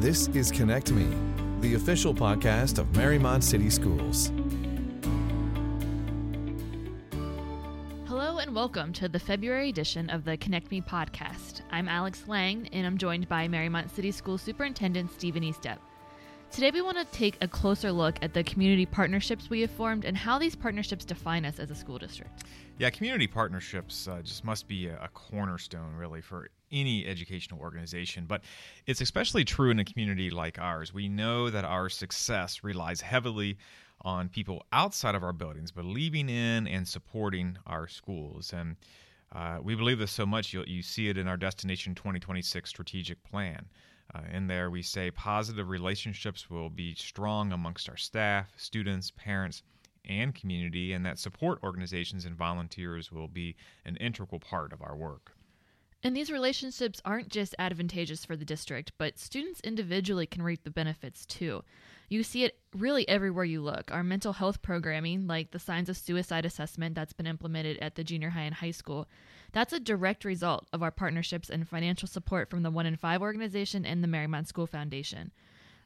This is Connect Me, the official podcast of Mariemont City Schools. Hello and welcome to the February edition of the Connect Me podcast. I'm Alex Lang and I'm joined by Mariemont City School Superintendent Stephen Eastep. Today, we want to take a closer look at the community partnerships we have formed and how these partnerships define us as a school district. Yeah, community partnerships uh, just must be a, a, cornerstone, really, for any educational organization. But it's especially true in a community like ours. We know that our success relies heavily on people outside of our buildings believing in and supporting our schools. And uh, we believe this so much, you see it in our Destination 2026 strategic plan. Uh, in there, we say positive relationships will be strong amongst our staff, students, parents, and community, and that support organizations and volunteers will be an integral part of our work. And these relationships aren't just advantageous for the district, but students individually can reap the benefits too. You see it really everywhere you look. Our mental health programming, like the signs of suicide assessment that's been implemented at the junior high and high school, that's a direct result of our partnerships and financial support from the One in Five organization and the Mariemont School Foundation.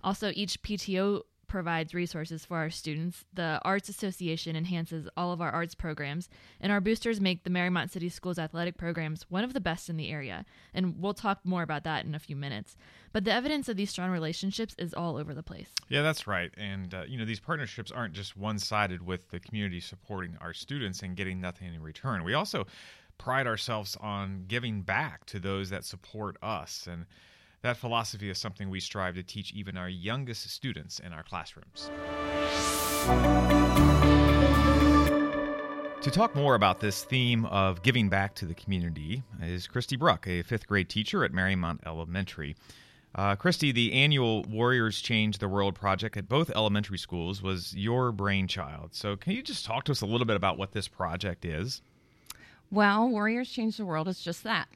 Also, each PTO provides resources for our students. The Arts Association enhances all of our arts programs, and our boosters make the Mariemont City Schools athletic programs one of the best in the area. And we'll talk more about that in a few minutes. But the evidence of these strong relationships is all over the place. Yeah, that's right. And, uh, you know, these partnerships aren't just one sided with the community supporting our students and getting nothing in return. We also pride ourselves on giving back to those that support us. And that philosophy is something we strive to teach even our youngest students in our classrooms. To talk more about this theme of giving back to the community is Kristy Bruck, a fifth grade teacher at Mariemont Elementary. Uh, Kristy, the annual Warriors Change the World project at both elementary schools was your brainchild. So, can you just talk to us a little bit about what this project is? Well, Warriors Change the World is just that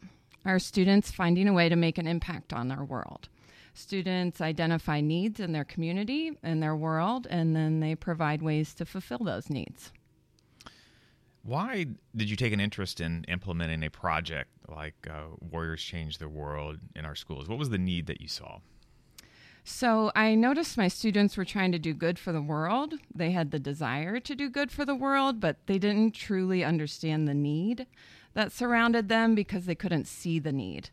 our students finding a way to make an impact on their world. Students identify needs in their community and their world, and then they provide ways to fulfill those needs. Why did you take an interest in implementing a project like uh, Warriors Change the World in our schools? What was the need that you saw? So I noticed my students were trying to do good for the world. They had the desire to do good for the world, but they didn't truly understand the need that surrounded them because they couldn't see the need.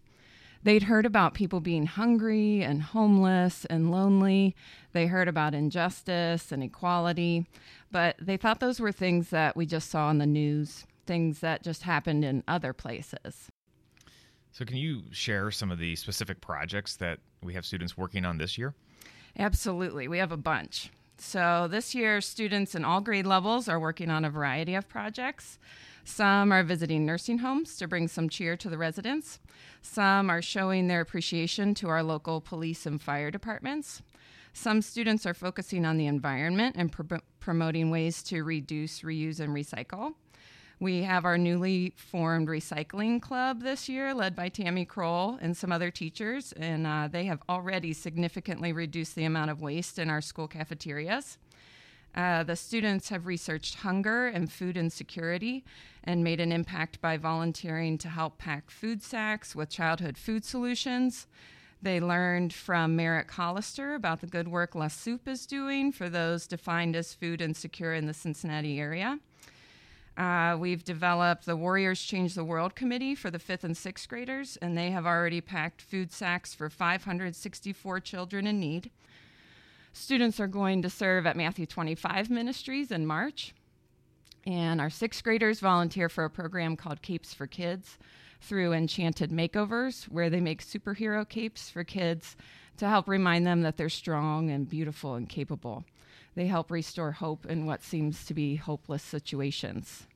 They'd heard about people being hungry and homeless and lonely. They heard about injustice and equality, but they thought those were things that we just saw in the news, things that just happened in other places. So, can you share some of the specific projects that we have students working on this year? Absolutely. We have a bunch. So, this year, students in all grade levels are working on a variety of projects. Some are visiting nursing homes to bring some cheer to the residents. Some are showing their appreciation to our local police and fire departments. Some students are focusing on the environment and pro- promoting ways to reduce, reuse, and recycle. We have our newly formed recycling club this year, led by Tammy Kroll and some other teachers, and uh, they have already significantly reduced the amount of waste in our school cafeterias. Uh, the students have researched hunger and food insecurity and made an impact by volunteering to help pack food sacks with childhood food solutions. They learned from Merrick Hollister about the good work La Soupe is doing for those defined as food insecure in the Cincinnati area. Uh, we've developed the Warriors Change the World Committee for the fifth and sixth graders, and they have already packed food sacks for 564 children in need. Students are going to serve at Matthew 25 Ministries in March. And our sixth graders volunteer for a program called Capes for Kids through Enchanted Makeovers, where they make superhero capes for kids to help remind them that they're strong and beautiful and capable. They help restore hope in what seems to be hopeless situations.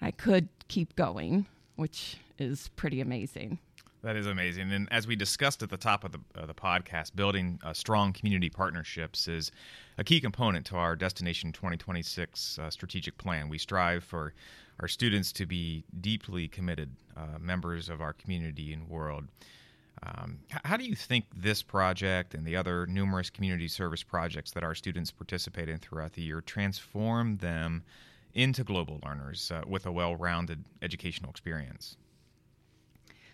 I could keep going, which is pretty amazing. That is amazing. And as we discussed at the top of the, uh, the podcast, building uh, strong community partnerships is a key component to our Destination 2026 uh, strategic plan. We strive for our students to be deeply committed uh, members of our community and world. Um, how do you think this project and the other numerous community service projects that our students participate in throughout the year transform them into global learners uh, with a well rounded educational experience?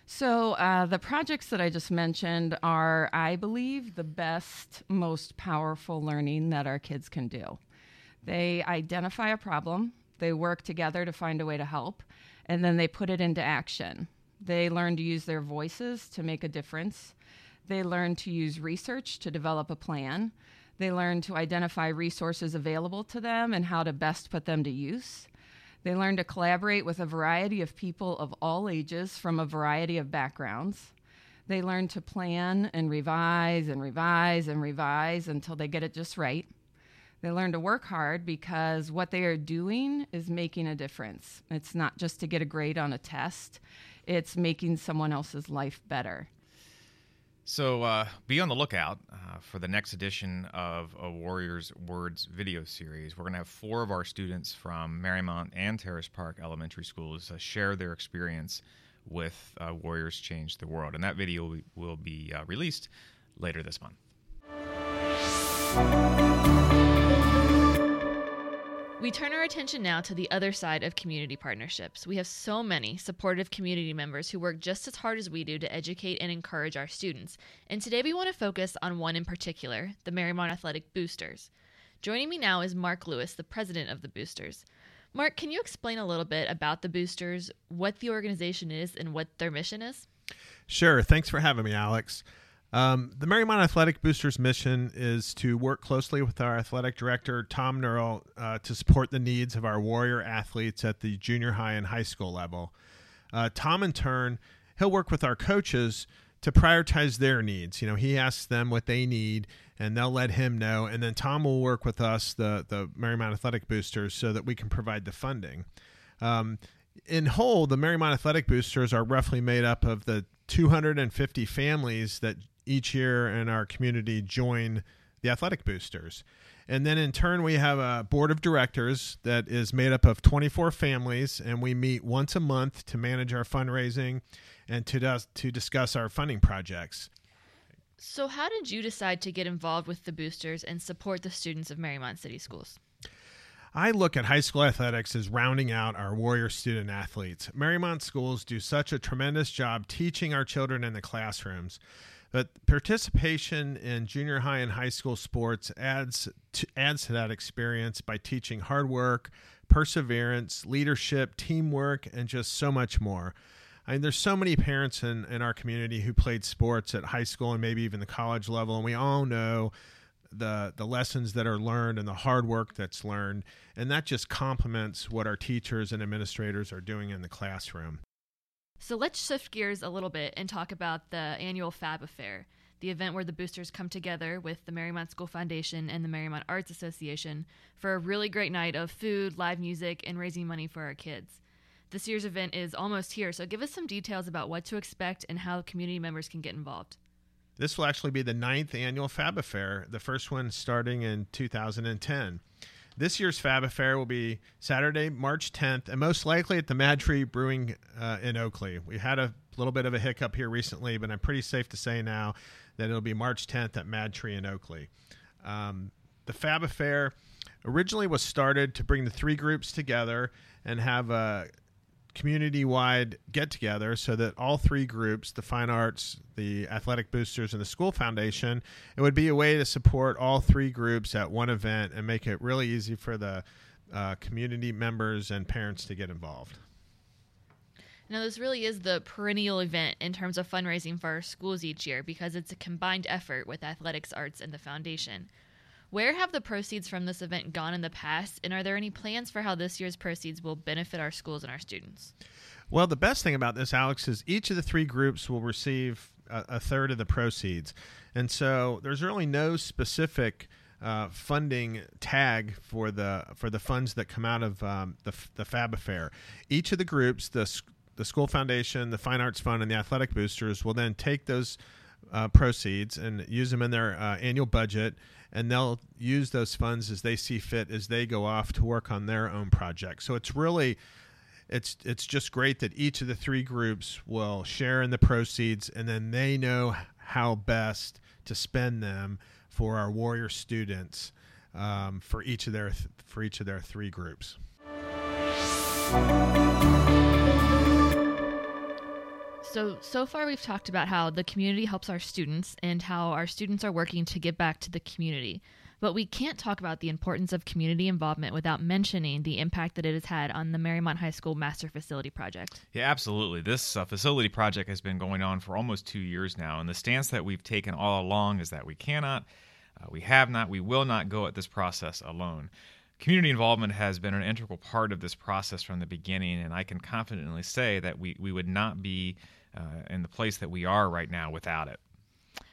So, uh, the projects that I just mentioned are, I believe, the best, most powerful learning that our kids can do. They identify a problem, they work together to find a way to help, and then they put it into action. They learn to use their voices to make a difference. They learn to use research to develop a plan. They learn to identify resources available to them and how to best put them to use. They learn to collaborate with a variety of people of all ages from a variety of backgrounds. They learn to plan and revise and revise and revise until they get it just right. They learn to work hard because what they are doing is making a difference. It's not just to get a grade on a test, it's making someone else's life better. So uh, be on the lookout uh, for the next edition of a Warriors Words video series. We're going to have four of our students from Mariemont and Terrace Park Elementary Schools uh, share their experience with uh, Warriors Change the World. And that video will be uh, released later this month. We turn our attention now to the other side of community partnerships. We have so many supportive community members who work just as hard as we do to educate and encourage our students. And today we want to focus on one in particular the Mariemont Athletic Boosters. Joining me now is Mark Lewis, the president of the Boosters. Mark, can you explain a little bit about the Boosters, what the organization is, and what their mission is? Sure. Thanks for having me, Alex. Um, the Mariemont Athletic Boosters mission is to work closely with our athletic director, Tom Nurl, uh, to support the needs of our warrior athletes at the junior high and high school level. Uh, Tom, in turn, he'll work with our coaches to prioritize their needs. You know, he asks them what they need, and they'll let him know. And then Tom will work with us, the the Mariemont Athletic Boosters, so that we can provide the funding. Um, in whole, the Mariemont Athletic Boosters are roughly made up of the 250 families that each year in our community join the athletic boosters. And then in turn, we have a board of directors that is made up of 24 families, and we meet once a month to manage our fundraising and to, to discuss our funding projects. So, how did you decide to get involved with the boosters and support the students of Mariemont City Schools? I look at high school athletics as rounding out our warrior student athletes. Mariemont schools do such a tremendous job teaching our children in the classrooms. But participation in junior high and high school sports adds to, adds to that experience by teaching hard work, perseverance, leadership, teamwork, and just so much more. I mean, there's so many parents in, in our community who played sports at high school and maybe even the college level, and we all know the the lessons that are learned and the hard work that's learned, and that just complements what our teachers and administrators are doing in the classroom. So let's shift gears a little bit and talk about the annual Fab Affair, the event where the boosters come together with the Mariemont School Foundation and the Mariemont Arts Association for a really great night of food, live music, and raising money for our kids. This year's event is almost here, so give us some details about what to expect and how community members can get involved. This will actually be the ninth annual Fab Affair, the first one starting in 2010. This year's Fab Affair will be Saturday, March 10th, and most likely at the Mad Tree Brewing uh, in Oakley. We had a little bit of a hiccup here recently, but I'm pretty safe to say now that it'll be March 10th at Mad Tree in Oakley. Um, the Fab Affair originally was started to bring the three groups together and have a community wide get together so that all three groups the fine arts, the athletic boosters, and the school foundation it would be a way to support all three groups at one event and make it really easy for the uh, community members and parents to get involved. Now, this really is the perennial event in terms of fundraising for our schools each year because it's a combined effort with athletics, arts, and the foundation. Where have the proceeds from this event gone in the past, and are there any plans for how this year's proceeds will benefit our schools and our students? Well, the best thing about this, Alex, is each of the three groups will receive a, a third of the proceeds. And so there's really no specific uh, funding tag for the for the funds that come out of um, the, the Fab Affair. Each of the groups, the, the School Foundation, the Fine Arts Fund, and the Athletic Boosters, will then take those uh, proceeds and use them in their uh, annual budget and they'll use those funds as they see fit as they go off to work on their own projects. So it's really it's it's just great that each of the three groups will share in the proceeds and then they know how best to spend them for our warrior students um, for each of their th- for each of their three groups. So, so far we've talked about how the community helps our students and how our students are working to give back to the community. But we can't talk about the importance of community involvement without mentioning the impact that it has had on the Mariemont High School Master Facility Project. Yeah, absolutely. This uh, facility project has been going on for almost two years now, and the stance that we've taken all along is that we cannot, uh, we have not, we will not go at this process alone. Community involvement has been an integral part of this process from the beginning, and I can confidently say that we, we would not be uh, in the place that we are right now without it.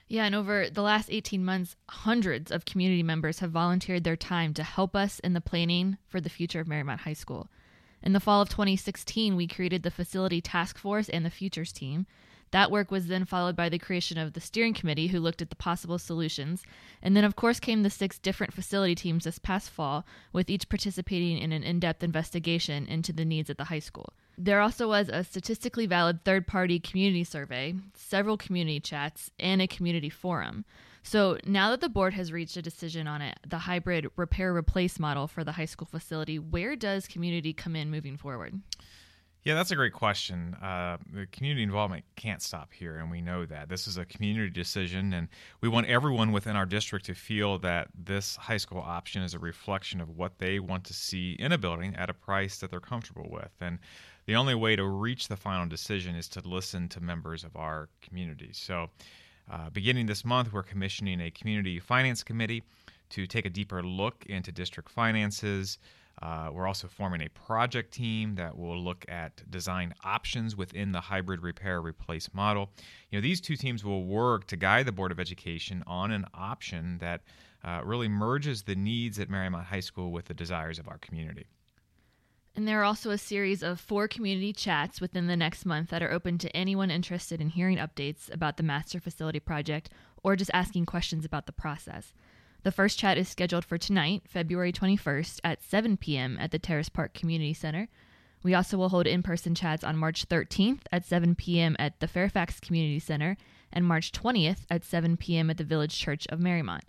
Yeah, and over the last 18 months, hundreds of community members have volunteered their time to help us in the planning for the future of Mariemont High School. In the fall of 2016, we created the Facility Task Force and the Futures Team. That work was then followed by the creation of the steering committee, who looked at the possible solutions. And then, of course, came the six different facility teams this past fall, with each participating in an in depth investigation into the needs at the high school. There also was a statistically valid third party community survey, several community chats, and a community forum. So now that the board has reached a decision on it, the hybrid repair replace model for the high school facility, where does community come in moving forward? Yeah, that's a great question. Uh, the community involvement can't stop here, and we know that. This is a community decision, and we want everyone within our district to feel that this high school option is a reflection of what they want to see in a building at a price that they're comfortable with. And the only way to reach the final decision is to listen to members of our community. So, uh, beginning this month, we're commissioning a community finance committee to take a deeper look into district finances. Uh, we're also forming a project team that will look at design options within the hybrid repair replace model. You know, these two teams will work to guide the Board of Education on an option that uh, really merges the needs at Mariemont High School with the desires of our community. And there are also a series of four community chats within the next month that are open to anyone interested in hearing updates about the master facility project or just asking questions about the process. The first chat is scheduled for tonight, February 21st at 7 p.m. at the Terrace Park Community Center. We also will hold in person chats on March 13th at 7 p.m. at the Fairfax Community Center and March 20th at 7 p.m. at the Village Church of Mariemont.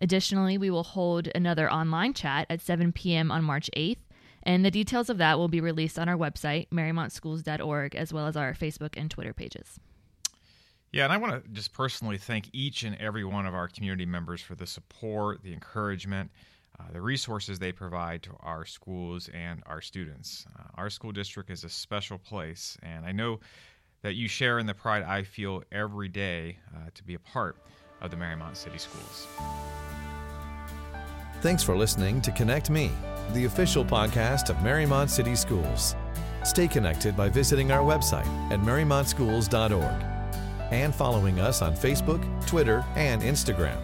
Additionally, we will hold another online chat at 7 p.m. on March 8th and the details of that will be released on our website, mariemontschools.org, as well as our Facebook and Twitter pages. Yeah, and I want to just personally thank each and every one of our community members for the support, the encouragement, uh, the resources they provide to our schools and our students. Uh, our school district is a special place, and I know that you share in the pride I feel every day uh, to be a part of the Mariemont City Schools. Thanks for listening to Connect Me, the official podcast of Mariemont City Schools. Stay connected by visiting our website at mariemontschools.org and following us on Facebook, Twitter, and Instagram.